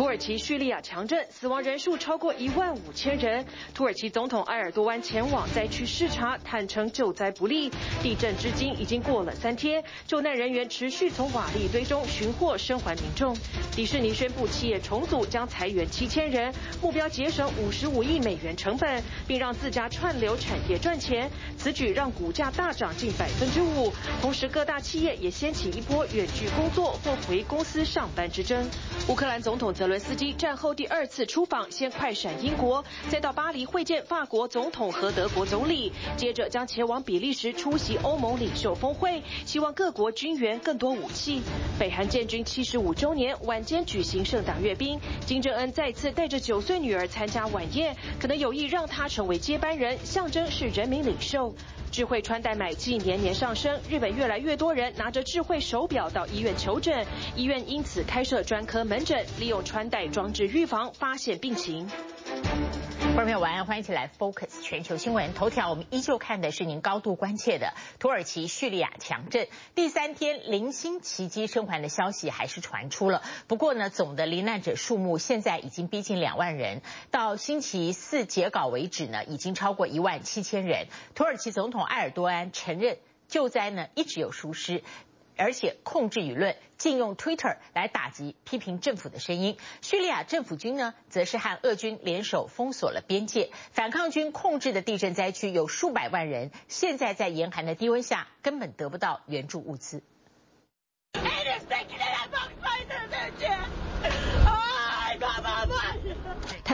土耳其叙利亚强震，死亡人数超过一万五千人。土耳其总统埃尔多安前往灾区视察，坦诚救灾不力。地震至今已经过了三天，救难人员持续从瓦砾堆中寻获生还民众。迪士尼宣布企业重组，将裁员七千人，目标节省五十五亿美元成本，并让自家串流产业赚钱。此举让股价大涨近百分之五。同时，各大企业也掀起一波远距工作或回公司上班之争。乌克兰总统则伦斯基战后第二次出访，先快闪英国，再到巴黎会见法国总统和德国总理，接着将前往比利时出席欧盟领袖峰会，希望各国军援更多武器。北韩建军七十五周年晚间举行盛大阅兵，金正恩再次带着九岁女儿参加晚宴，可能有意让她成为接班人，象征是人民领袖。智慧穿戴买季年年上升，日本越来越多人拿着智慧手表到医院求诊，医院因此开设专科门诊，利用穿戴装置预防发现病情。观众朋友晚安，欢迎一起来 Focus 全球新闻头条。我们依旧看的是您高度关切的土耳其叙利亚强震，第三天零星奇迹生还的消息还是传出了。不过呢，总的罹难者数目现在已经逼近两万人，到星期四截稿为止呢，已经超过一万七千人。土耳其总统埃尔多安承认救灾呢一直有疏失。而且控制舆论，禁用 Twitter 来打击批评政府的声音。叙利亚政府军呢，则是和俄军联手封锁了边界。反抗军控制的地震灾区有数百万人，现在在严寒的低温下，根本得不到援助物资。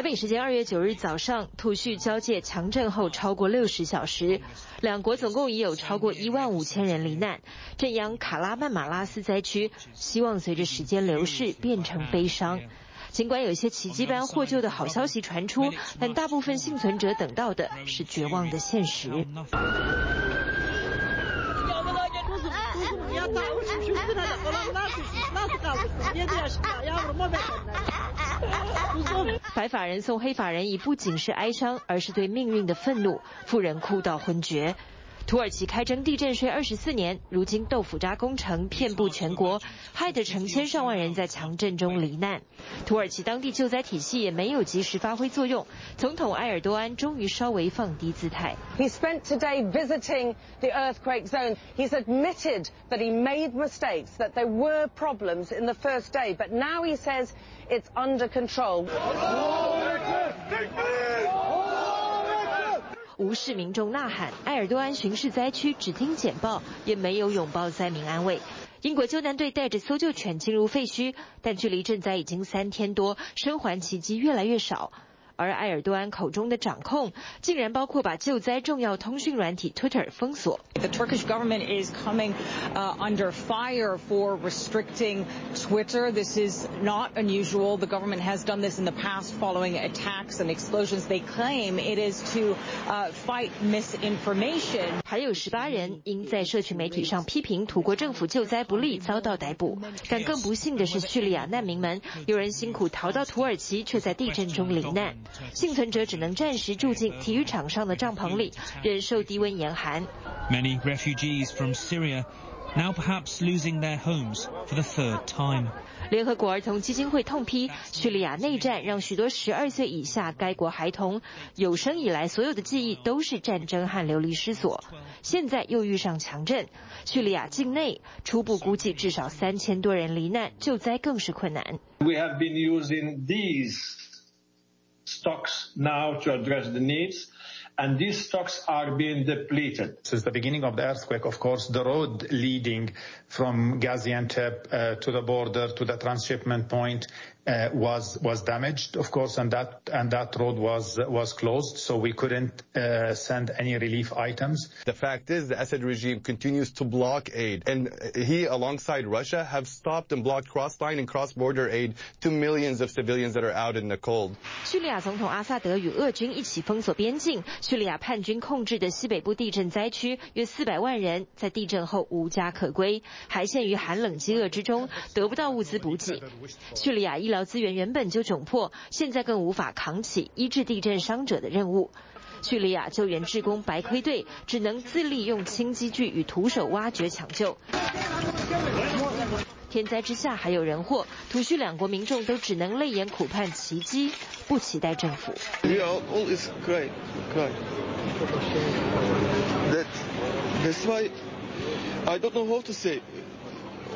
北时间二月九日早上，土叙交界强震后超过六十小时，两国总共已有超过一万五千人罹难。震央卡拉曼马拉斯灾区，希望随着时间流逝变成悲伤。尽管有些奇迹般获救的好消息传出，但大部分幸存者等到的是绝望的现实。白发人送黑发人，已不仅是哀伤，而是对命运的愤怒。妇人哭到昏厥。土耳其开征地震税二十四年，如今豆腐渣工程遍布全国，害得成千上万人在强震中罹难。土耳其当地救灾体系也没有及时发挥作用。总统埃尔多安终于稍微放低姿态。He spent today visiting the earthquake zone. He's admitted that he made mistakes, that there were problems in the first day, but now he says it's under control. 无视民众呐喊，埃尔多安巡视灾区，只听简报，也没有拥抱灾民安慰。英国救难队带着搜救犬进入废墟，但距离震灾已经三天多，生还奇迹越来越少。而埃尔多安口中的掌控，竟然包括把救灾重要通讯软体 Twitter 封锁。The Turkish government is coming under fire for restricting Twitter. This is not unusual. The government has done this in the past following attacks and explosions. They claim it is to fight misinformation. 还有十八人因在社群媒体上批评土国政府救灾不力遭到逮捕。但更不幸的是，叙利亚难民们，有人辛苦逃到土耳其，却在地震中罹难。幸存者只能暂时住进体育场上的帐篷里，忍受低温严寒。Many refugees from Syria now perhaps losing their homes for the third time. 联合国儿童基金会痛批叙利亚内战让许多十二岁以下该国孩童有生以来所有的记忆都是战争和流离失所。现在又遇上强震，叙利亚境内初步估计至少三千多人罹难，救灾更是困难。We have been using these stocks now to address the needs, and these stocks are being depleted. Since the beginning of the earthquake, of course, the road leading from Gaziantep uh, to the border to the transshipment point uh, was was damaged, of course, and that and that road was was closed, so we couldn't uh, send any relief items. The fact is, the Assad regime continues to block aid, and he, alongside Russia, have stopped and blocked cross-line and cross-border aid to millions of civilians that are out in the cold. 叙利亚总统阿萨德与俄军一起封锁边境，叙利亚叛军控制的西北部地震灾区约四百万人在地震后无家可归， 还陷于寒冷饥饿之中，得不到物资补给。叙利亚医疗资源原本就窘迫，现在更无法扛起医治地震伤者的任务。叙利亚救援志工白盔队只能自力用轻机具与徒手挖掘抢救。天灾之下还有人祸，土叙两国民众都只能泪眼苦盼奇迹，不期待政府。We are all is cry, cry. That, that's why I don't know how to say.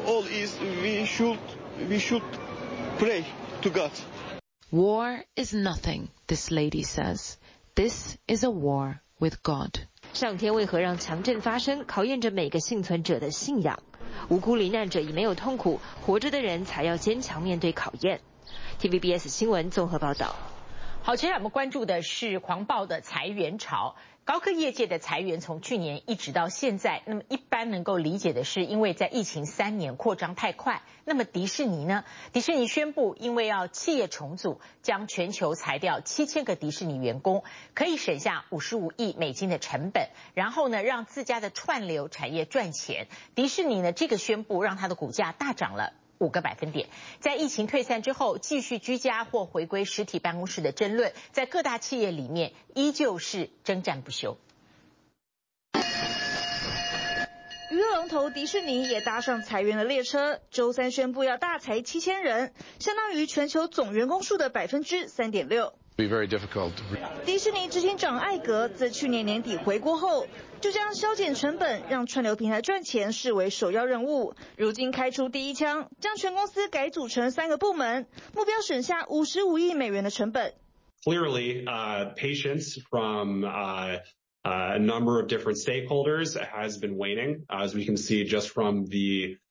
All is we should we should pray to God. War is nothing, this lady says. This is a war with God. 上天为何让强震发生？考验着每个幸存者的信仰。无辜罹难者已没有痛苦，活着的人才要坚强面对考验。TVBS 新闻综合报道。好，接下来我们关注的是狂暴的裁员潮。高科业界的裁员从去年一直到现在，那么一般能够理解的是，因为在疫情三年扩张太快。那么迪士尼呢？迪士尼宣布，因为要企业重组，将全球裁掉七千个迪士尼员工，可以省下五十五亿美金的成本，然后呢，让自家的串流产业赚钱。迪士尼呢，这个宣布让它的股价大涨了。五个百分点，在疫情退散之后，继续居家或回归实体办公室的争论，在各大企业里面依旧是征战不休。娱乐龙头迪士尼也搭上裁员的列车，周三宣布要大裁七千人，相当于全球总员工数的百分之三点六。迪士尼执行长艾格自去年年底回国后，就将削减成本、让串流平台赚钱视为首要任务。如今开出第一枪，将全公司改组成三个部门，目标省下五十五亿美元的成本。Clearly, uh, patience from uh, a number of different stakeholders has been waning, as we can see just from the Uh,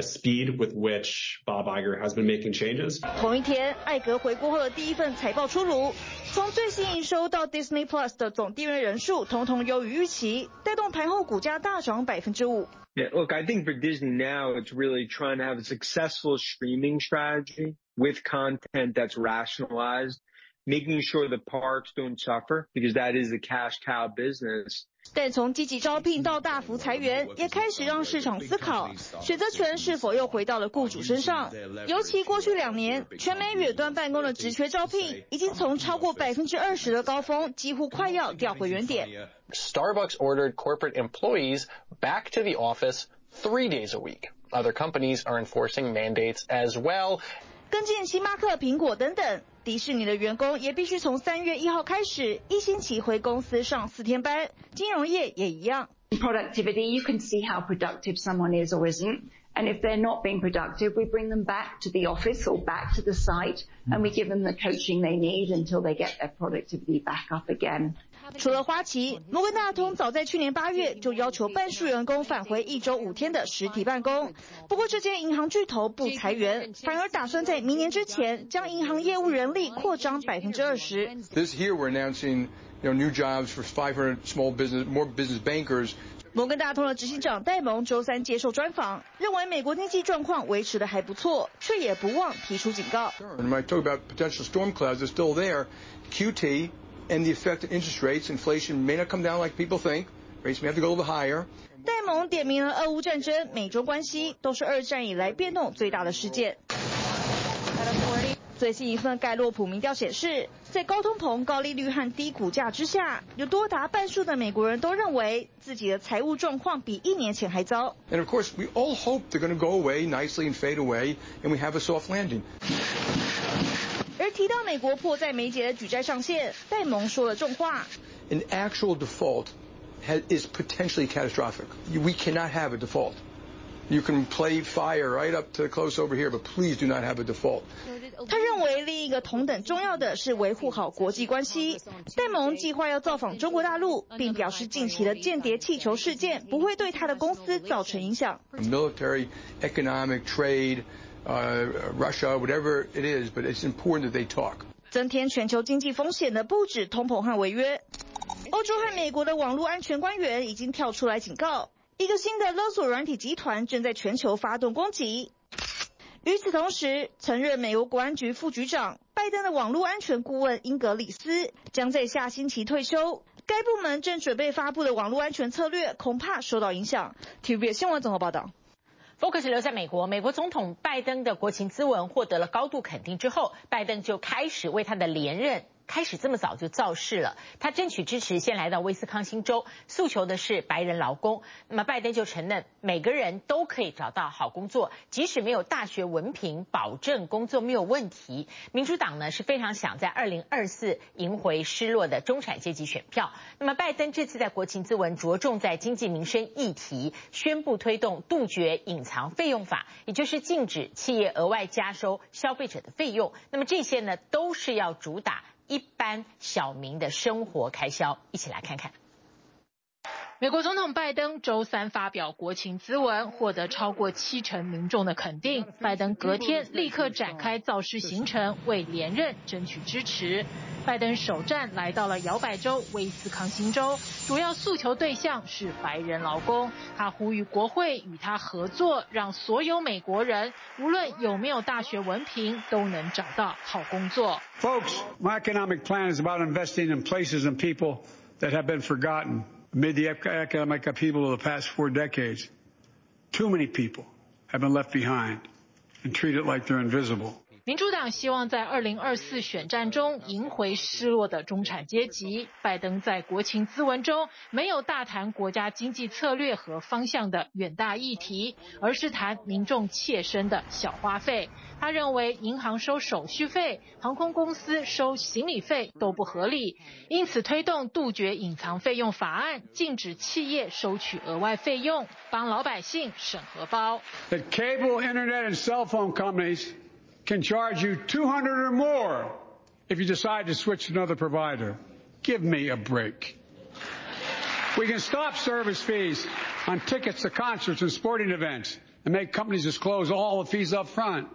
speed with which Bob Iger has been making changes. 同一天，艾格回国后的第一份财报出炉，从最新营收到 Disney Plus 的总订阅人数，统统优于预期，带动盘后股价大涨百分之五。Yeah, look, I think for Disney now, it's really trying to have a successful streaming strategy with content that's rationalized, making sure the parks don't suffer, because that is a cash cow business. 但从积极招聘到大幅裁员，也开始让市场思考，选择权是否又回到了雇主身上。尤其过去两年，全美远端办公的职缺招聘，已经从超过百分之二十的高峰，几乎快要掉回原点。Starbucks ordered corporate employees back to the office three days a week. Other companies are enforcing mandates as well. 跟进星巴克、苹果等等。迪士尼的员工也必须从三月一号开始一星期回公司上四天班，金融业也一样。Productivity, you can see how productive someone is or isn't, and if they're not being productive, we bring them back to the office or back to the site, and we give them the coaching they need until they get their productivity back up again. 除了花旗，摩根大通早在去年八月就要求半数员工返回一周五天的实体办公。不过，这间银行巨头不裁员，反而打算在明年之前将银行业务人力扩张百分之二十。This year we're announcing, you know, new jobs for 500 small business, more business bankers. 摩根大通的执行长戴蒙周三接受专访，认为美国经济状况维持的还不错，却也不忘提出警告。Talk about potential storm clouds, still there. QT. And the effect of interest rates, inflation may not come down like people think. Rates may have to go a little higher. 戴蒙点名了俄乌战争、美中关系，都是二战以来变动最大的事件。最新一份盖洛普民调显示，在高通膨、高利率和低股价之下，有多达半数的美国人都认为自己的财务状况比一年前还糟。And of course, we all hope they're going to go away nicely and fade away, and we have a soft landing. 而提到美国迫在眉睫的举债上限，戴蒙说了重话。An actual default has, is potentially catastrophic. We cannot have a default. You can play fire right up to close over here, but please do not have a default. 他认为另一个同等重要的是维护好国际关系。戴蒙计划要造访中国大陆，并表示近期的间谍气球事件不会对他的公司造成影响。Military, economic, trade. Uh, Russia, whatever it is, but it's important that they talk. 增添全球经济风险的不止通膨和违约，欧洲和美国的网络安全官员已经跳出来警告，一个新的勒索软体集团正在全球发动攻击。与此同时，曾任美国国安局副局长拜登的网络安全顾问英格里斯将在下星期退休，该部门正准备发布的网络安全策略恐怕受到影响。TVB 新闻综合报道。Focus 留在美国，美国总统拜登的国情咨文获得了高度肯定之后，拜登就开始为他的连任开始这么早就造势了。他争取支持，先来到威斯康星州，诉求的是白人劳工。那么拜登就承认，每个人都可以找到好工作，即使没有大学文凭，保证工作没有问题。民主党呢是非常想在二零二四赢回失落的中产阶级选票。那么拜登这次在国情咨文着重在经济民生议题，宣布推动杜绝隐藏费用法，也就是禁止企业额外加收消费者的费用。那么这些呢都是要主打。一般小明的生活开销，一起来看看。美国总统拜登周三发表国情咨文，获得超过七成民众的肯定。拜登隔天立刻展开造势行程，为连任争取支持。拜登首站来到了摇摆州威斯康星州，主要诉求对象是白人劳工。他呼吁国会与他合作，让所有美国人，无论有没有大学文凭，都能找到好工作。Folks, my economic plan is about investing in places and people that have been forgotten. Amid the economic upheaval of the past four decades, too many people have been left behind and treated like they're invisible. 民主党希望在二零二四选战中赢回失落的中产阶级。拜登在国情咨文中没有大谈国家经济策略和方向的远大议题，而是谈民众切身的小花费。他认为银行收手续费、航空公司收行李费都不合理，因此推动杜绝隐藏费用法案，禁止企业收取额外费用，帮老百姓省荷包。The cable, internet, and cell phone companies can charge you 200 or more if you decide to switch to another provider. Give me a break. We can stop service fees on tickets to concerts and sporting events and make companies disclose all the fees up front.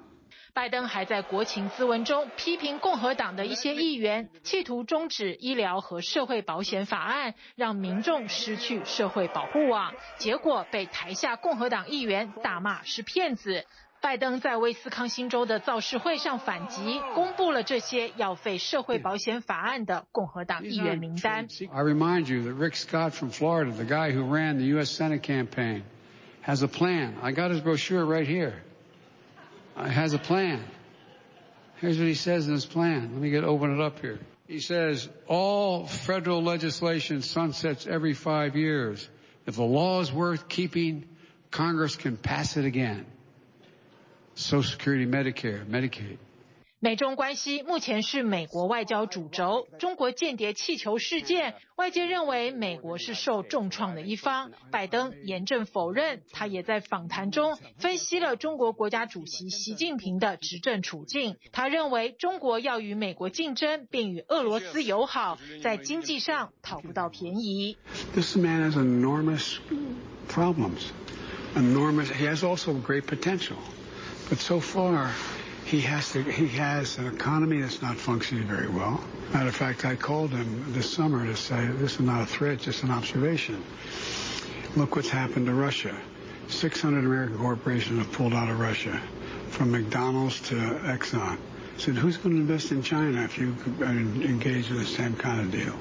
拜登还在国情咨文中批评共和党的一些议员，企图终止医疗和社会保险法案，让民众失去社会保护网，结果被台下共和党议员大骂是骗子。 拜登在威斯康星州的造势会上反击，公布了这些要废社会保险法案的共和党议员名单。I remind you that Rick Scott from Florida, the guy who ran the U.S. Senate campaign, has a plan. I got his brochure right here. Has a plan. Here's what he says in his plan. Let me get open it up here. He says all federal legislation sunsets every five years. If the law is worth keeping, Congress can pass it again. Social Security, Medicare, Medicaid. 美中关系目前是美国外交主轴。中国间谍气球事件，外界认为美国是受重创的一方。拜登严正否认，他也在访谈中分析了中国国家主席习近平的执政处境。他认为中国要与美国竞争，并与俄罗斯友好，在经济上讨不到便宜。This man has enormous problems, enormous. He has also great potential. But so far, he has to, he has an economy that's not functioning very well. Matter of fact, I called him this summer to say this is not a threat, just an observation. Look what's happened to Russia. 600 American corporations have pulled out of Russia, from McDonald's to Exxon. I said, who's going to invest in China if you engage in the same kind of deal?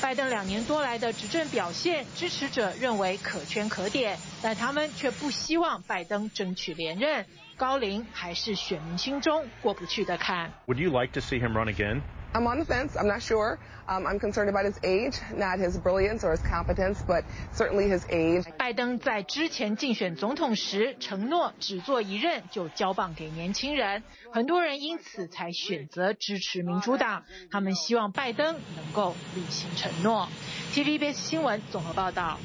拜登两年多来的执政表现，支持者认为可圈可点，但他们却不希望拜登争取连任。 高龄还是选民心中过不去的坎。Would you like to see him run again? I'm on the fence. I'm not sure. Um, I'm concerned about his age, not his brilliance or his competence, but certainly his age. 拜登在之前竞选总统时承诺只做一任就交棒给年轻人，很多人因此才选择支持民主党。他们希望拜登能够履行承诺。TVBS 新闻综合报道。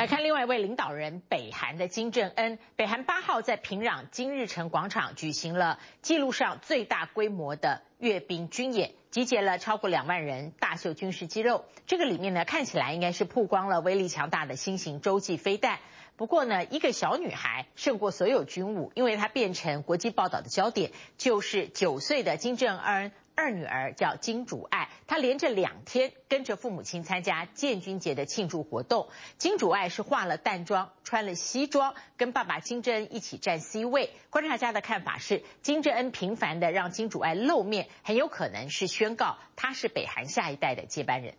来看另外一位领导人，北韩的金正恩。北韩八号在平壤金日成广场举行了记录上最大规模的阅兵军演，集结了超过两万人，大秀军事肌肉。这个里面呢，看起来应该是曝光了威力强大的新型洲际飞弹。不过呢，一个小女孩胜过所有军武，因为她变成国际报道的焦点，就是九岁的金正恩。二女儿叫金主爱，她连着两天跟着父母亲参加建军节的庆祝活动。金主爱是化了淡妆，穿了西装，跟爸爸金正恩一起站 C 位。观察家的看法是，金正恩频繁的让金主爱露面，很有可能是宣告他是北韩下一代的接班人。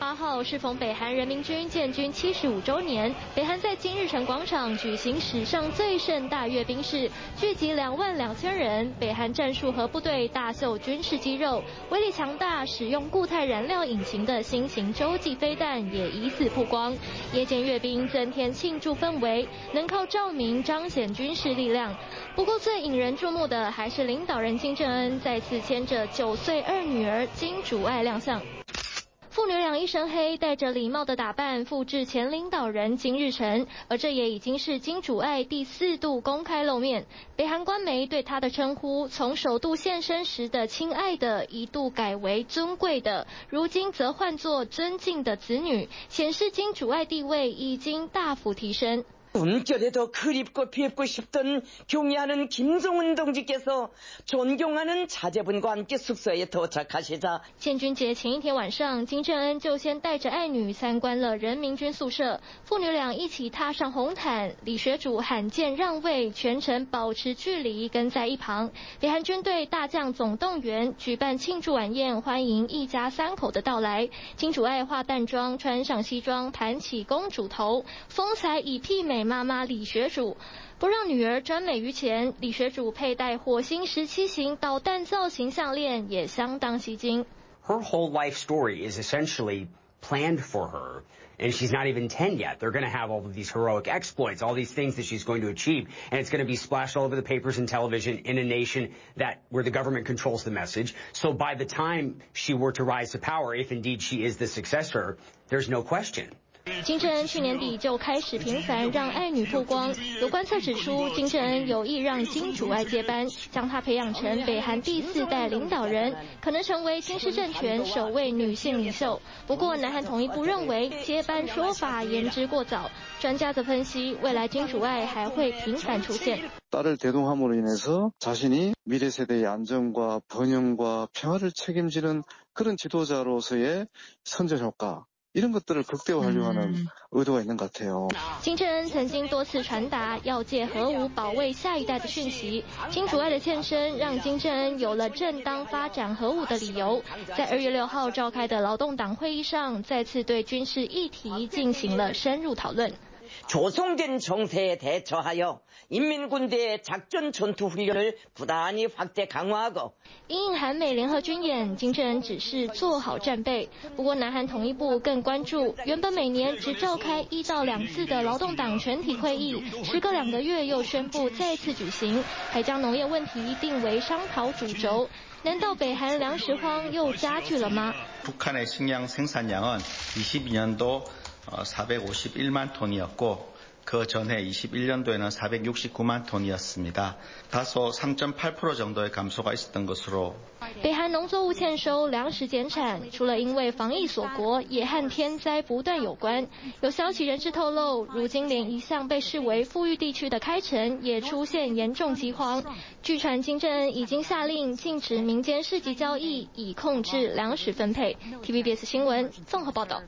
八号适逢北韩人民军建军七十五周年，北韩在金日成广场举行史上最盛大阅兵式，聚集两万两千人。北韩战术和部队大秀军事肌肉，威力强大，使用固态燃料引擎的新型洲际飞弹也疑似曝光。夜间阅兵增添庆祝氛围，能靠照明彰显军事力量。不过最引人注目的还是领导人金正恩再次牵着九岁二女儿金主爱亮相。父女俩一身黑，戴着礼帽的打扮，复制前领导人金日成，而这也已经是金主爱第四度公开露面。北韩官媒对他的称呼，从首度现身时的“亲爱的”，一度改为“尊贵的”，如今则换作“尊敬的子女”，显示金主爱地位已经大幅提升。숨결에도 그립고 뵙고 싶던 경의하는 김정은 동지께서 존경하는 자제분과 함께 숙소에 도착하시자 建军节前一天晚上，金正恩就先带着爱女参观了人民军宿舍，父女俩一起踏上红毯，李学主罕见让位，全程保持距离跟在一旁。北韩军队大将总动员，举办庆祝晚宴，欢迎一家三口的到来。金主爱化淡妆，穿上西装，盘起公主头，风采已媲美。 妈妈李学主不让女儿专美于前，李学主佩戴火星十七型导弹造型项链也相当吸睛。Her whole life story is essentially planned for her, and she's not even 10 yet. They're going to have all of these heroic exploits, all these things that she's going to achieve, and it's going to be splashed all over the papers and television in a nation that where the government controls the message. So by the time she were to rise to power, if indeed she is the successor, there's no question. 金正恩去年底就开始频繁让爱女曝光，有观测指出，金正恩有意让金主爱接班，将她培养成北韩第四代领导人，可能成为金氏政权首位女性领袖。不过，南韩统一部认为接班说法言之过早，专家则分析，未来金主爱还会频繁出现。딸을대동함으로인해서자신이미래세대의안정과번영과평화를책임지는그런지도자로서의선전효과 이런 것들을 극대화하려는 의도가 있는 것 같아요. 金正恩曾经多次传达要借核武保卫下一代的讯息，金主爱的现身让金正恩有了正当发展核武的理由。在二月六号召开的劳动党会议上，再次对军事议题进行了深入讨论。 조성된 정세에 대처하여 인민군대의 작전 전투 훈련을 부단히 확대 강화하고 因应韩美联合军演，金正恩指示做好战备。不过，南韩统一部更关注，原本每年只召开一到两次的劳动党全体会议，时隔两个月又宣布再次举行，还将农业问题定为商讨主轴。难道北韩粮食荒又加剧了吗？ 북한의 식량 생산량은 22년도 451만 톤이었고 그 전해 21년도에는 469만 톤이었습니다. 다소 3.8% 정도의 감소가 있었던 것으로 北韩农作物欠收，粮食减产，除了因为防疫锁国，也和天灾不断有关。有消息人士透露，如今连一向被视为富裕地区的开城也出现严重饥荒。据传金正恩已经下令禁止民间市集交易，以控制粮食分配。TVBS 新闻综合报道。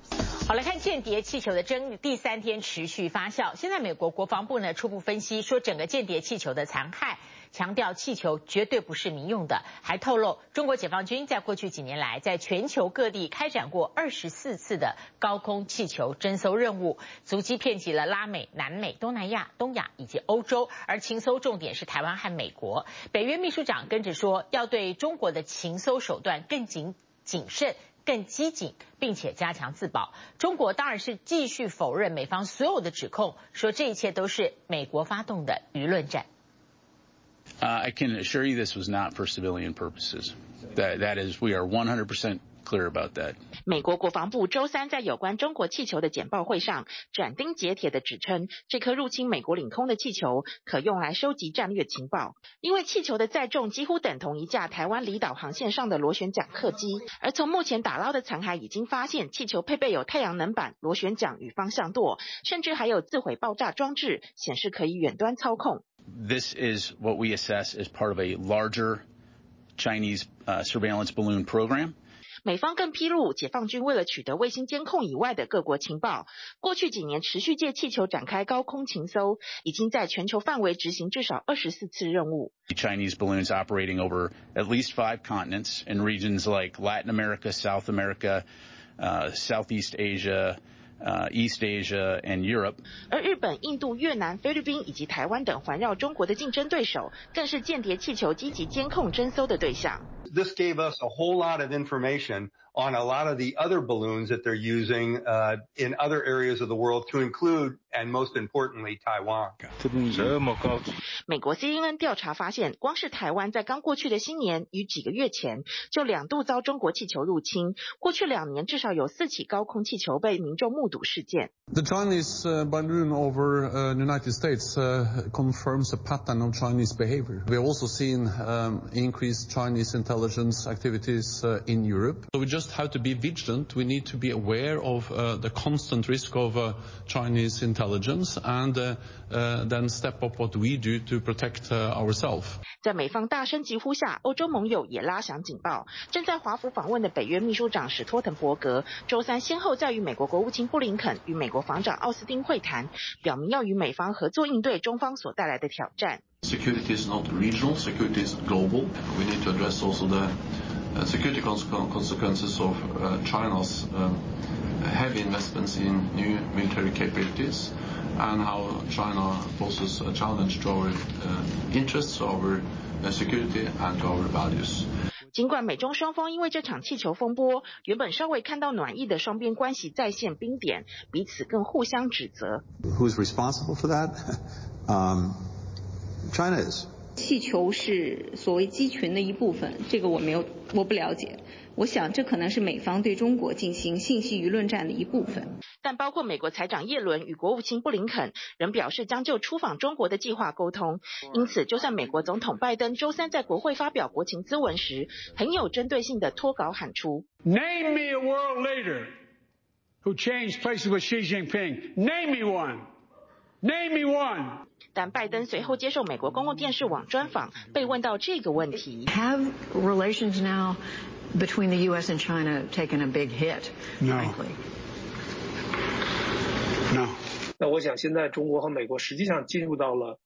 好，来看间谍气球的争议第三天持续发酵。现在美国国防部呢初步分析说，整个间谍气球的残骸，强调气球绝对不是民用的，还透露中国解放军在过去几年来在全球各地开展过二十四次的高空气球侦搜任务，足迹遍及了拉美、南美、东南亚、东亚以及欧洲，而情搜重点是台湾和美国。北约秘书长跟着说，要对中国的情搜手段更谨谨慎。更机警，并且加强自保。中国当然是继续否认美方所有的指控，说这一切都是美国发动的舆论战。Uh, I can assure you this was not for civilian purposes. That, that is, we are 100%. Clear about that. 美国国防部周三在有关中国气球的简报会上斩钉截铁地指称，这颗入侵美国领空的气球可用来收集战略情报，因为气球的载重几乎等同一架台湾离岛航线上的螺旋桨客机。而从目前打捞的残骸已经发现，气球配备有太阳能板、螺旋桨与方向舵，甚至还有自毁爆炸装置，显示可以远端操控。This is what we assess as part of a larger Chinese surveillance balloon program. 美方更披露，解放军为了取得卫星监控以外的各国情报，过去几年持续借气球展开高空情搜，已经在全球范围执行至少二十四次任务。Chinese balloons operating over at least five continents in regions like Latin America, South America, uh, Southeast Asia, uh, East Asia and Europe. 而日本、印度、越南、菲律宾以及台湾等环绕中国的竞争对手，更是间谍气球积极监控侦搜的对象。This gave us a whole lot of information on a lot of the other balloons that they're using uh, in other areas of the world, to include and most importantly Taiwan. 美国 CNN 调查发现，光是台湾在刚过去的新年与几个月前，就两度遭中国气球入侵。过去两年至少有四起高空气球被民众目睹事件。The Chinese uh, balloon over uh, the United States uh, confirms a pattern of Chinese behavior. We have also seen um, increased Chinese intelligence activities uh, in Europe. So we just have to be vigilant. We need to be aware of uh, the constant risk of uh, Chinese intelligence and uh, uh, then step up what we do to protect uh, ourselves. 在美方大声疾呼下，欧洲盟友也拉响警报。正在华府访问的北约秘书长史托滕伯格，周三先后在与美国国务卿布林肯与美国防长奥斯汀会谈，表明要与美方合作应对中方所带来的挑战。Security is not regional, security is global. We need to address also the uh, security consequences of uh, China's um, heavy investments in new military capabilities and how China poses a challenge to our uh, interests, our uh, security and to our values. 尽管美中双方因为这场气球风波，原本稍微看到暖意的双边关系再现冰点，彼此更互相指责。Who's responsible for that? Um, China is. 气球是所谓机群的一部分，这个我没有， 我不了解。我想这可能是美方对中国进行信息舆论战的一部分。但包括美国财长耶伦与国务卿布林肯仍表示将就出访中国的计划沟通。因此，就算美国总统拜登周三在国会发表国情咨文时，很有针对性的脱稿喊出：“Name me a world leader who changed places with Xi Jinping. Name me one. Name me one.” 但拜登随后接受美国公共电视网专访，被问到这个问题：Have relations now between the U.S. and China taken a big hit? No. No. 那我想，现在中国和美国实际上进入到了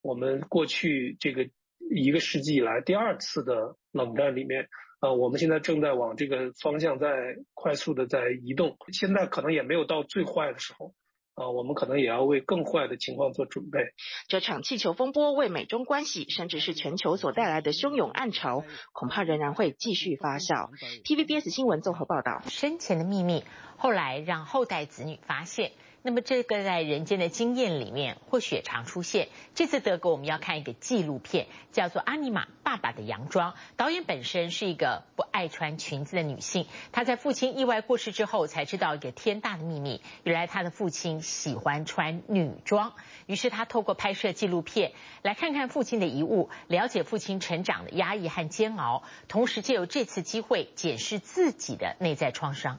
我们过去这个一个世纪以来第二次的冷战里面。啊，我们现在正在往这个方向在快速的在移动。现在可能也没有到最坏的时候。啊，我们可能也要为更坏的情况做准备。这场气球风波为美中关系，甚至是全球所带来的汹涌暗潮，恐怕仍然会继续发酵。TVBS 新闻综合报道。生前的秘密，后来让后代子女发现。那么这个在人间的经验里面，或许也常出现。这次德国我们要看一个纪录片，叫做《阿尼玛爸爸的洋装》。导演本身是一个不爱穿裙子的女性，她在父亲意外过世之后，才知道一个天大的秘密：原来她的父亲喜欢穿女装。于是她透过拍摄纪录片，来看看父亲的遗物，了解父亲成长的压抑和煎熬，同时借由这次机会检视自己的内在创伤。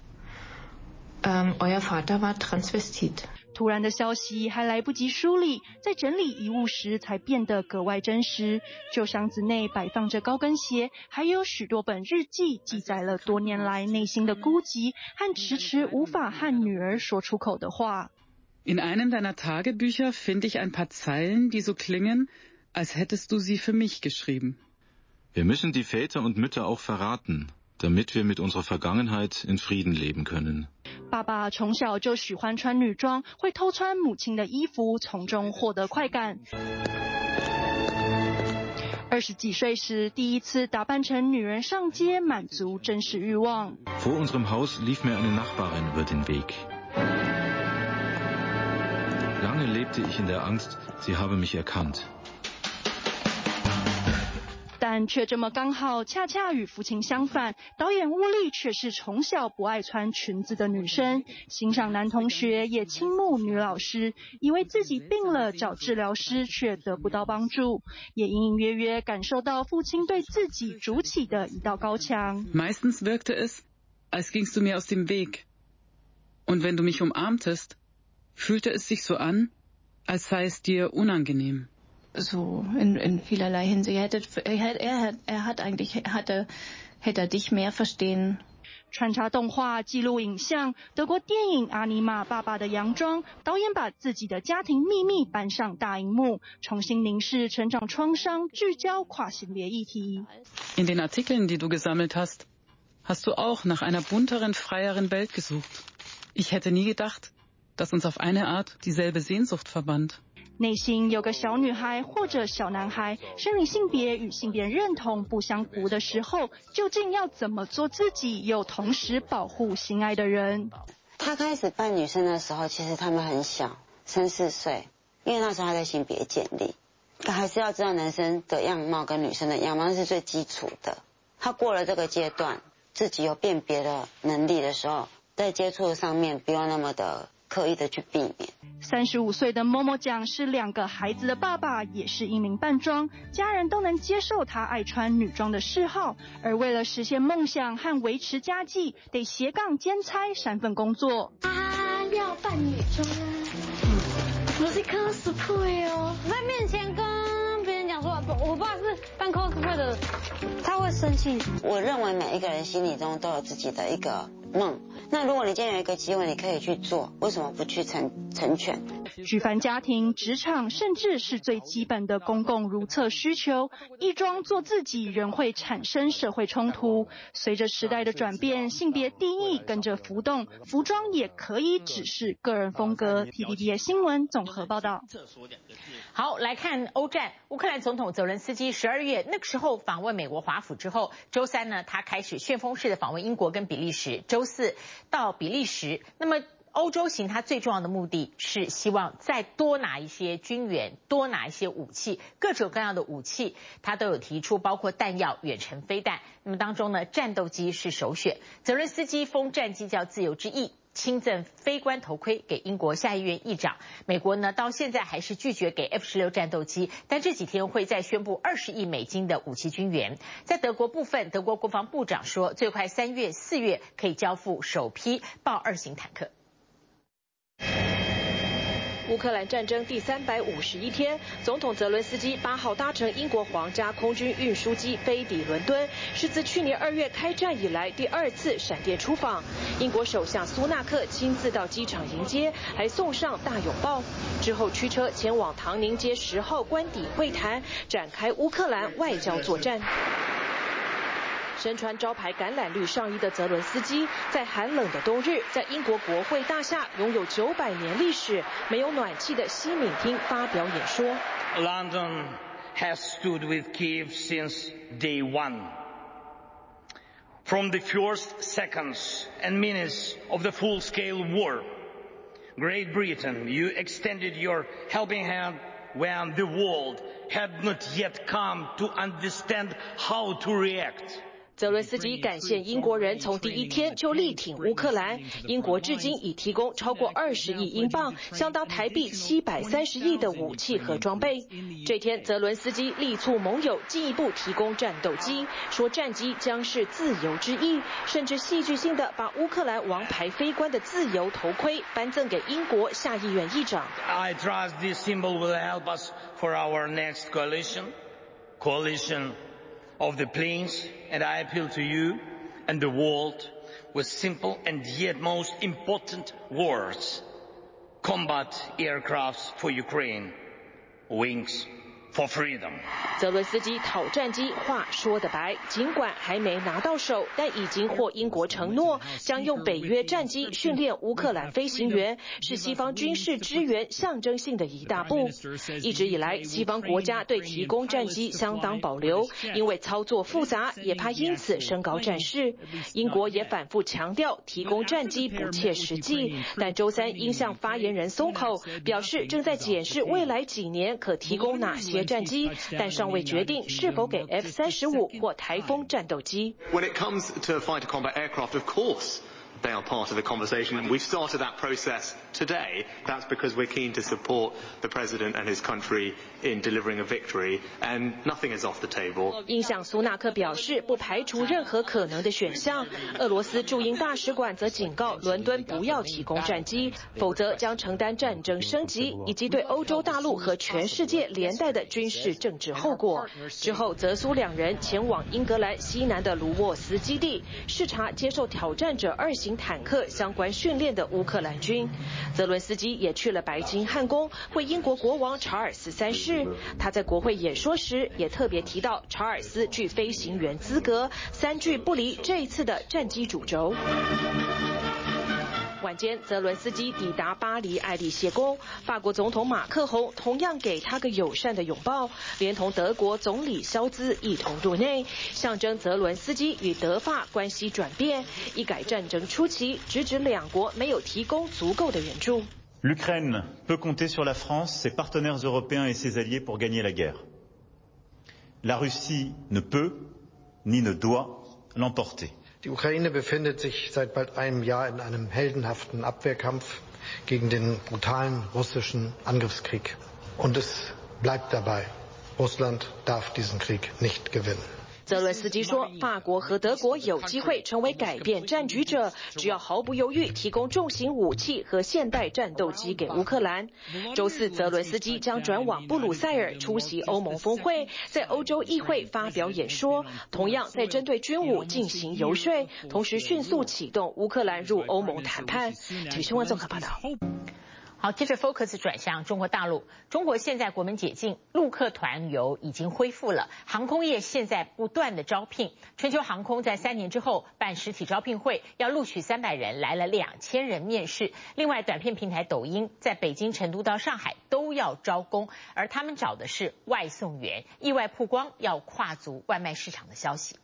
嗯，突然的消息还来不及梳理，在整理遗物时才变得格外真实。旧箱子内摆放着高跟鞋，还有许多本日记，记载了多年来内心的孤寂和迟迟无法和女儿说出口的话。In einem deiner Tagebücher finde ich ein paar Zeilen, die so klingen, als hättest du sie für mich geschrieben. Wir müssen die Väter und Mütter auch verraten, damit wir mit unserer Vergangenheit in Frieden leben können. 爸爸从小就喜欢穿女装，会偷穿母亲的衣服，从中获得快感。二十几岁时，第一次打扮成女人上街，满足真实欲望。Vor unserem Haus lief mir eine Nachbarin über den Weg. Lange lebte ich in der Angst, sie habe mich erkannt. 但却这么刚好，恰恰与父亲相反。导演乌力却是从小不爱穿裙子的女生，欣赏男同学也倾慕女老师，以为自己病了找治疗师却得不到帮助，也隐隐约约感受到父亲对自己筑起的一道高墙。So in, in vielerlei Hinsicht. Er, hätte, er, er, er hat eigentlich hatte, hätte er dich mehr verstehen 穿插动画记录影像，德国电影《阿尼玛爸爸的洋装》，导演把自己的家庭秘密搬上大荧幕，重新凝视成长创伤，聚焦跨性别议题。In den Artikeln, die du gesammelt hast, hast du auch nach einer bunteren, freieren Welt gesucht. Ich hätte nie gedacht, dass uns auf eine Art dieselbe Sehnsucht verband. 内心有个小女孩或者小男孩，生理性别与性别认同不相符的时候，究竟要怎么做自己，又同时保护心爱的人？他开始扮女生的时候，其实他们很小，三四岁，因为那时候还在性别建立，他还是要知道男生的样貌跟女生的样貌，是最基础的。他过了这个阶段，自己有辨别的能力的时候，在接触上面不用那么的。刻意的去避免。三十五岁的某某酱是两个孩子的爸爸，也是一名扮装，家人都能接受他爱穿女装的嗜好。而为了实现梦想和维持家计，得斜杠兼差三份工作。他要扮女装，我是 cosplay 哦，在面前跟别人讲说，我爸是扮 cosplay 的，他会生气。我认为每一个人心里中都有自己的一个梦。那如果你今天有一个机会，你可以去做，为什么不去成成全？举凡家庭、职场，甚至是最基本的公共如厕需求，一装做自己仍会产生社会冲突。随着时代的转变，性别定义跟着浮动，服装也可以只是个人风格。TVBS 新闻综合报道。好，来看欧战，乌克兰总统泽伦斯基十二月那个时候访问美国华府之后，周三呢，他开始旋风式的访问英国跟比利时，周四。到比利时，那么欧洲行，它最重要的目的是希望再多拿一些军援，多拿一些武器，各种各样的武器，它都有提出，包括弹药、远程飞弹。那么当中呢，战斗机是首选，泽伦斯基封战机叫“自由之翼”。亲赠非官头盔给英国下议院议长。美国呢，到现在还是拒绝给 F 十六战斗机，但这几天会再宣布二十亿美金的武器军援。在德国部分，德国国防部长说，最快三月、四月可以交付首批豹二型坦克。乌克兰战争第三百五十一天，总统泽伦斯基八号搭乘英国皇家空军运输机飞抵伦敦，是自去年二月开战以来第二次闪电出访。英国首相苏纳克亲自到机场迎接，还送上大拥抱。之后驱车前往唐宁街十号官邸会谈，展开乌克兰外交作战。身穿招牌橄榄绿上衣的泽伦斯基，在寒冷的冬日，在英国国会大厦拥有九百年历史、没有暖气的西敏厅发表演说。London has stood with Kiev since day one. From the first seconds and minutes of the full-scale war, Great Britain, you extended your helping hand when the world had not yet come to understand how to react. 泽伦斯基感谢英国人从第一天就力挺乌克兰，英国至今已提供超过二十亿英镑，相当台币七百三十亿的武器和装备。这天，泽伦斯基力促盟友进一步提供战斗机，说战机将是自由之翼，甚至戏剧性的把乌克兰王牌飞官的自由头盔颁赠给英国下议院议长。I of the planes, and I appeal to you and the world with simple and yet most important words. Combat aircrafts for Ukraine. Wings For freedom. 泽伦斯基讨战机话说得白，尽管还没拿到手，但已经获英国承诺，将用北约战机训练乌克兰飞行员，是西方军事支援象征性的一大步。一直以来，西方国家对提供战机相当保留，因为操作复杂，也怕因此升高战事。英国也反复强调提供战机不切实际，但周三应向发言人松口，表示正在检视未来几年可提供哪些。战机，但尚未决定是否给 F 三十五或台风战斗机。When it comes to fighter combat aircraft, of course, they are part of the conversation. We've started that process today. That's because we're keen to support the president and his country in delivering a victory, and nothing is off the table. 印象苏纳克表示，不排除任何可能的选项。俄罗斯驻英大使馆则警告伦敦不要提供战机，否则将承担战争升级以及对欧洲大陆和全世界连带的军事政治后果。之后，泽苏两人前往英格兰西南的卢沃斯基地视察接受挑战者二型坦克相关训练的乌克兰军。泽伦斯基也去了白金汉宫为英国国王查尔斯三世。他在国会演说时也特别提到查尔斯具飞行员资格，三句不离这一次的战机主轴。晚间，泽伦斯基抵达巴黎爱丽舍宫，法国总统马克宏同样给他个友善的拥抱，连同德国总理肖兹一同入内，象征泽伦斯基与德法关系转变。一改战争初期，直指两国没有提供足够的援助。L'Ukraine peut compter sur la France, ses partenaires européens et ses alliés pour gagner la guerre. La Russie ne peut ni ne doit l'emporter. Die Ukraine befindet sich seit bald einem Jahr in einem heldenhaften Abwehrkampf gegen den brutalen russischen Angriffskrieg. Und es bleibt dabei. Russland darf diesen Krieg nicht gewinnen. 泽伦斯基说，法国和德国有机会成为改变战局者，只要毫不犹豫提供重型武器和现代战斗机给乌克兰。周四，泽伦斯基将转往布鲁塞尔出席欧盟峰会，在欧洲议会发表演说，同样在针对军武进行游说，同时迅速启动乌克兰入欧盟谈判。请新闻综合报道。好，接着 focus 转向中国大陆。中国现在国门解禁，陆客团游已经恢复了。航空业现在不断的招聘，春秋航空在三年之后办实体招聘会，要录取三百人，来了两千人面试。另外，短片平台抖音在北京、成都到上海都要招工，而他们找的是外送员，意外曝光要跨足外卖市场的消息。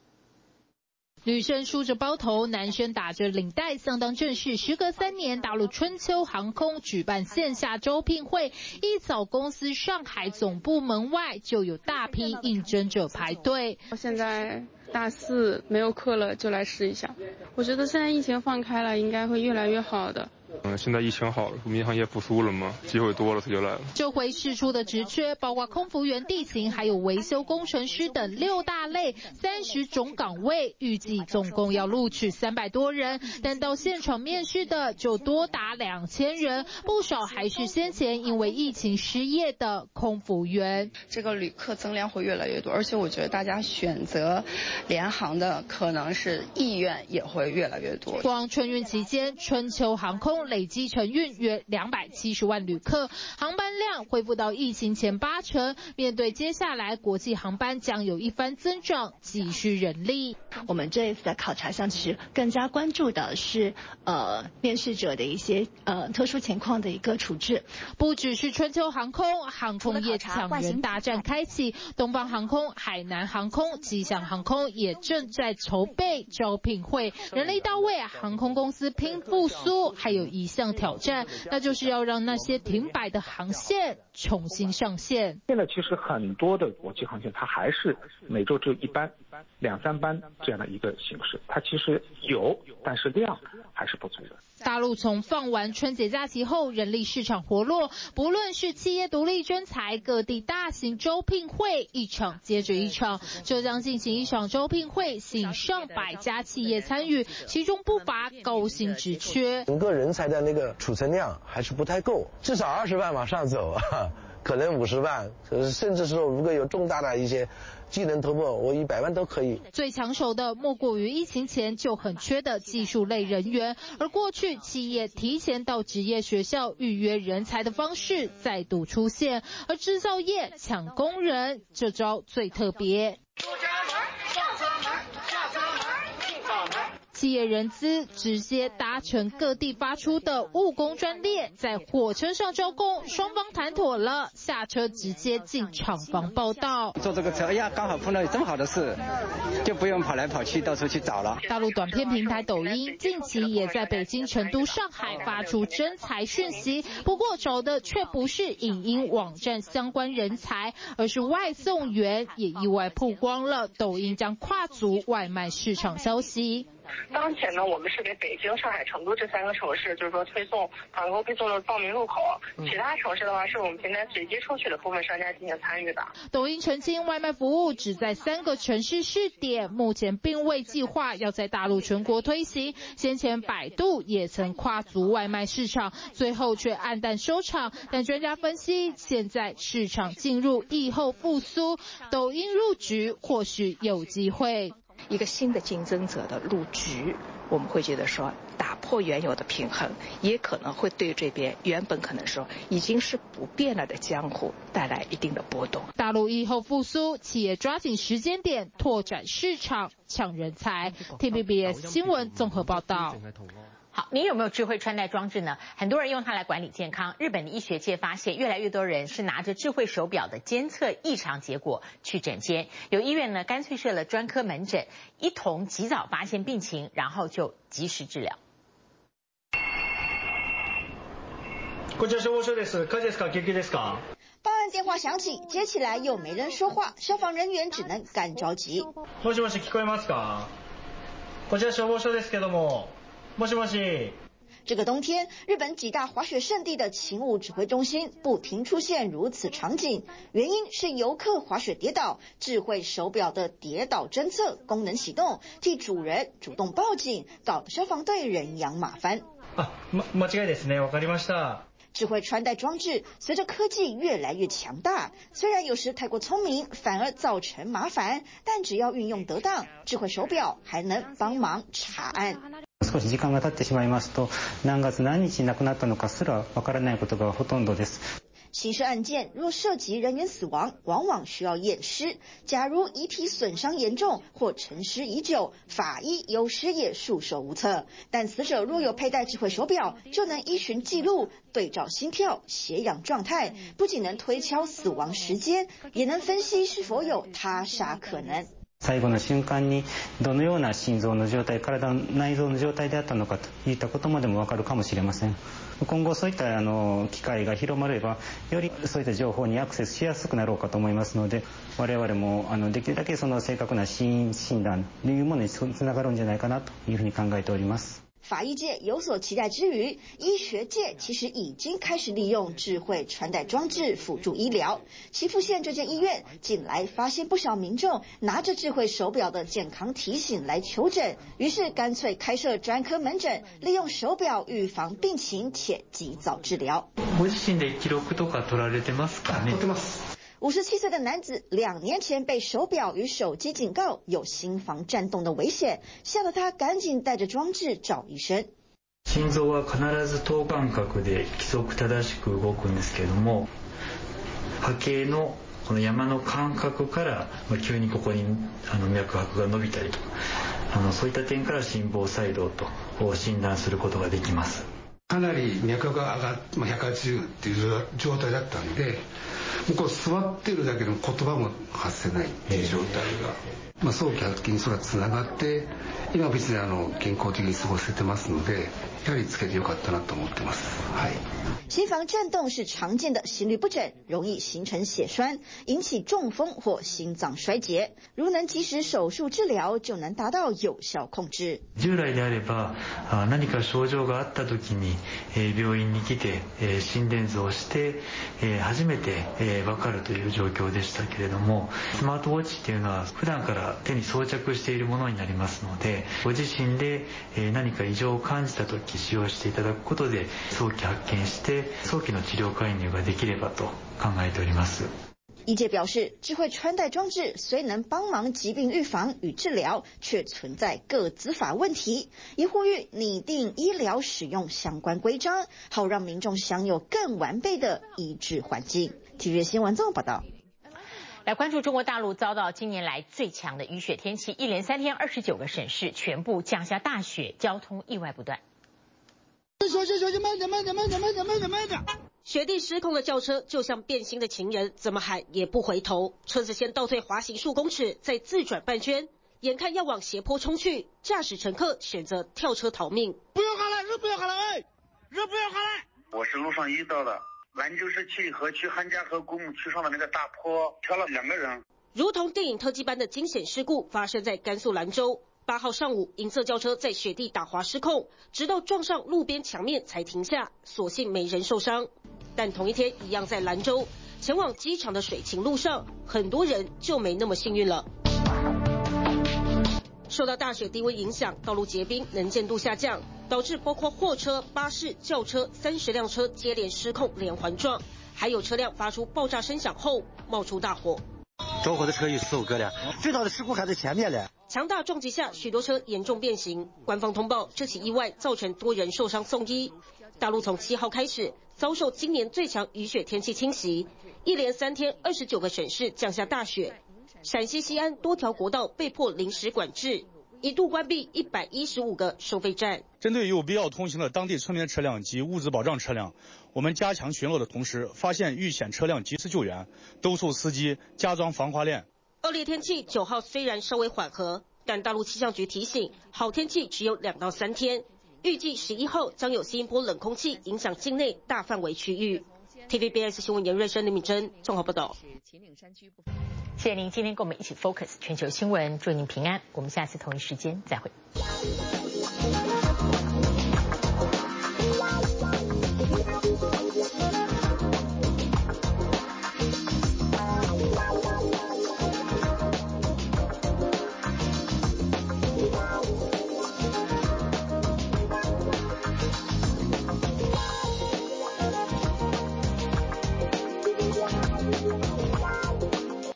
女生梳着包头，男生打着领带，相当正式。时隔三年，大陆春秋航空举办线下招聘会，一早公司上海总部门外就有大批应征者排队。现在大四，没有课了，就来试一下。我觉得现在疫情放开了，应该会越来越好的。嗯，现在疫情好了，民航业复苏了嘛，机会多了，他就来了。这回释出的职缺包括空服员、地勤，还有维修工程师等六大类三十种岗位，预计总共要录取三百多人，但到现场面试的就多达两千人，不少还是先前因为疫情失业的空服员。这个旅客增量会越来越多，而且我觉得大家选择联航的可能是意愿也会越来越多。光春运期间，春秋航空。累计承运约两百七十万旅客，航班量恢复到疫情前八成。面对接下来国际航班将有一番增长，急需人力。我们这一次的考察上，其实更加关注的是呃面试者的一些呃特殊情况的一个处置。不只是春秋航空，航空业抢人大战开启，东方航空、海南航空、吉祥航空也正在筹备招聘会，人力到位，航空公司拼复苏，还有。一项挑战，那就是要让那些停摆的航线重新上线。现在其实很多的国际航线，它还是每周只有一班、两三班这样的一个形式。它其实有，但是量还是不足的。大陆从放完春节假期后，人力市场活络，不论是企业独立征才，各地大型招聘会一场接着一场。浙江进行一场招聘会，吸引上百家企业参与，其中不乏高薪职缺。整个人才的那个储存量还是不太够，至少二十万往上走啊，可能五十万，甚至说如果有重大的一些。技能突破，我一百万都可以。最抢手的莫过于疫情前就很缺的技术类人员，而过去企业提前到职业学校预约人才的方式再度出现，而制造业抢工人这招最特别。企业人资直接搭乘各地发出的务工专列，在火车上招工，双方谈妥了，下车直接进厂房报道。坐这个车，哎呀，刚好碰到有这么好的事，就不用跑来跑去到处去找了。大陆短片平台抖音近期也在北京、成都、上海发出征才讯息，不过找的却不是影音网站相关人才，而是外送员，也意外曝光了抖音将跨足外卖市场消息。当前呢，我们是给北京、上海、成都这三个城市，就是说推送团购配送的报名入口。其他城市的话，是我们平台随机抽取的部分商家进行参与的。抖音澄清，外卖服务只在三个城市试点，目前并未计划要在大陆全国推行。先前百度也曾跨足外卖市场，最后却黯淡收场。但专家分析，现在市场进入疫后复苏，抖音入局或许有机会。一个新的竞争者的入局，我们会觉得说打破原有的平衡，也可能会对这边原本可能说已经是不变了的江湖带来一定的波动。大陆疫后复苏，企业抓紧时间点拓展市场、抢人才。TVBS 新闻综合报道。好，你有没有智慧穿戴装置呢？很多人用它来管理健康。日本的医学界发现，越来越多人是拿着智慧手表的监测异常结果去诊间。有医院呢，干脆设了专科门诊，一同及早发现病情，然后就及时治疗。こちら消防署です。火事ですか？救急ですか？报案电话响起，接起来又没人说话，消防人员只能干着急。もしもし闻こえますか？こちら消防署ですけども。 莫西莫西，这个冬天，日本几大滑雪胜地的勤务指挥中心不停出现如此场景，原因是游客滑雪跌倒，智慧手表的跌倒侦测功能启动，替主人主动报警，搞得消防队人仰马翻。啊，间违いですね，わかりました。智慧穿戴装置随着科技越来越强大，虽然有时太过聪明反而造成麻烦，但只要运用得当，智慧手表还能帮忙查案。 少し时间が経ってしまいますと、何月何日亡くなったのかすらわからないことがほとんどです。刑事案件若涉及人员死亡，往往需要验尸。假如遗体损伤严重或陈尸已久，法医有时也束手无策。但死者若有佩戴智慧手表，就能依循记录，对照心跳、血氧状态，不仅能推敲死亡时间，也能分析是否有他杀可能。 最後の瞬間にどのような心臓の状態、体の内臓の状態であったのかといったことまでもわかるかもしれません。今後そういったあの機会が広まれば、よりそういった情報にアクセスしやすくなろうかと思いますので、我々もあのできるだけその正確な死因診断というものにつながるんじゃないかなというふうに考えております。法医界有所期待之余，医学界其实已经开始利用智慧穿戴装置辅助医疗。岐阜县这间医院近来发现不少民众拿着智慧手表的健康提醒来求诊，于是干脆开设专科门诊，利用手表预防病情且及早治疗。ご自身で记录とか取られてますかね？ 五十七岁的男子两年前被手表与手机警告有心房颤动的危险，吓得他赶紧带着装置找医生。心臓は必ず等间隔で规则正しく动くんですけれども、波形のこの山の间隔から急にここにあの脉拍が伸びたりとか、あのそういった点から心房细动と诊断することができます。かなり脉拍が上がって、まあ、180っていう状态だったんで、もうこう座ってるだけでも言叶も発せないっていう状态が、まあ、早期発见にそれがつながって今别にあの健康的に过ごせてますのでやはりつけてよかったなと思ってます。はい。心房震动是常见的心律不整，容易形成血栓，引起中风或心脏衰竭。如能及时手术治疗，就能达到有效控制。従来であれば何か症状があった时に病院に来て心电図をして初めて分かるという状况でしたけれどもスマートウォッチっていうのは普段から手に装着しているものになりますのでご自身で何か异常を感じた时使用していただくことで早期発见して早期の治疗介入ができればと考えております。医界表示，智慧穿戴装置虽能帮忙疾病预防与治疗，却存在个资法问题，也呼吁拟定医疗使用相关规章，好让民众享有更完备的医治环境。体育新闻综合报道。来关注中国大陆遭到今年来最强的雨雪天气，一连三天二十九个省市全部降下大雪，交通意外不断。小心小心，慢点慢点慢点慢点慢点慢点！雪地失控的轿车就像变心的情人，怎么喊也不回头。车子先倒退滑行数公尺，再自转半圈，眼看要往斜坡冲去，驾驶乘客选择跳车逃命。不要下来，人不要下来，哎，人不要下来！我是路上遇到的，咱就是去和去汉家河公墓区上的那个大坡，跳了两个人。如同电影特技般的惊险事故发生在甘肃兰州。八号上午，银色轿车在雪地打滑失控，直到撞上路边墙面才停下，所幸没人受伤。但同一天，一样在兰州前往机场的水情路上，很多人就没那么幸运了。受到大雪低温影响，道路结冰，能见度下降，导致包括货车、巴士、轿车三十辆车接连失控，连环撞，还有车辆发出爆炸声响后冒出大火。着火的车有四五个了，最大的事故还在前面嘞。强大撞击下，许多车严重变形。官方通报，这起意外造成多人受伤送医。大陆从七号开始遭受今年最强雨雪天气侵袭，一连三天二十九个省市降下大雪。陕西西安多条国道被迫临时管制，一度关闭一百一十五个收费站。针对有必要通行的当地村民车辆及物资保障车辆，我们加强巡逻的同时，发现遇险车辆及时救援，督促司机加装防滑链。恶劣天气九号虽然稍微缓和，但大陆气象局提醒，好天气只有两到三天。预计十一号将有新一波冷空气影响境内大范围区域。TVBS 新闻严瑞生、李敏珍综合报道。谢谢您今天跟我们一起 focus 全球新闻，祝您平安。我们下次同一时间再会。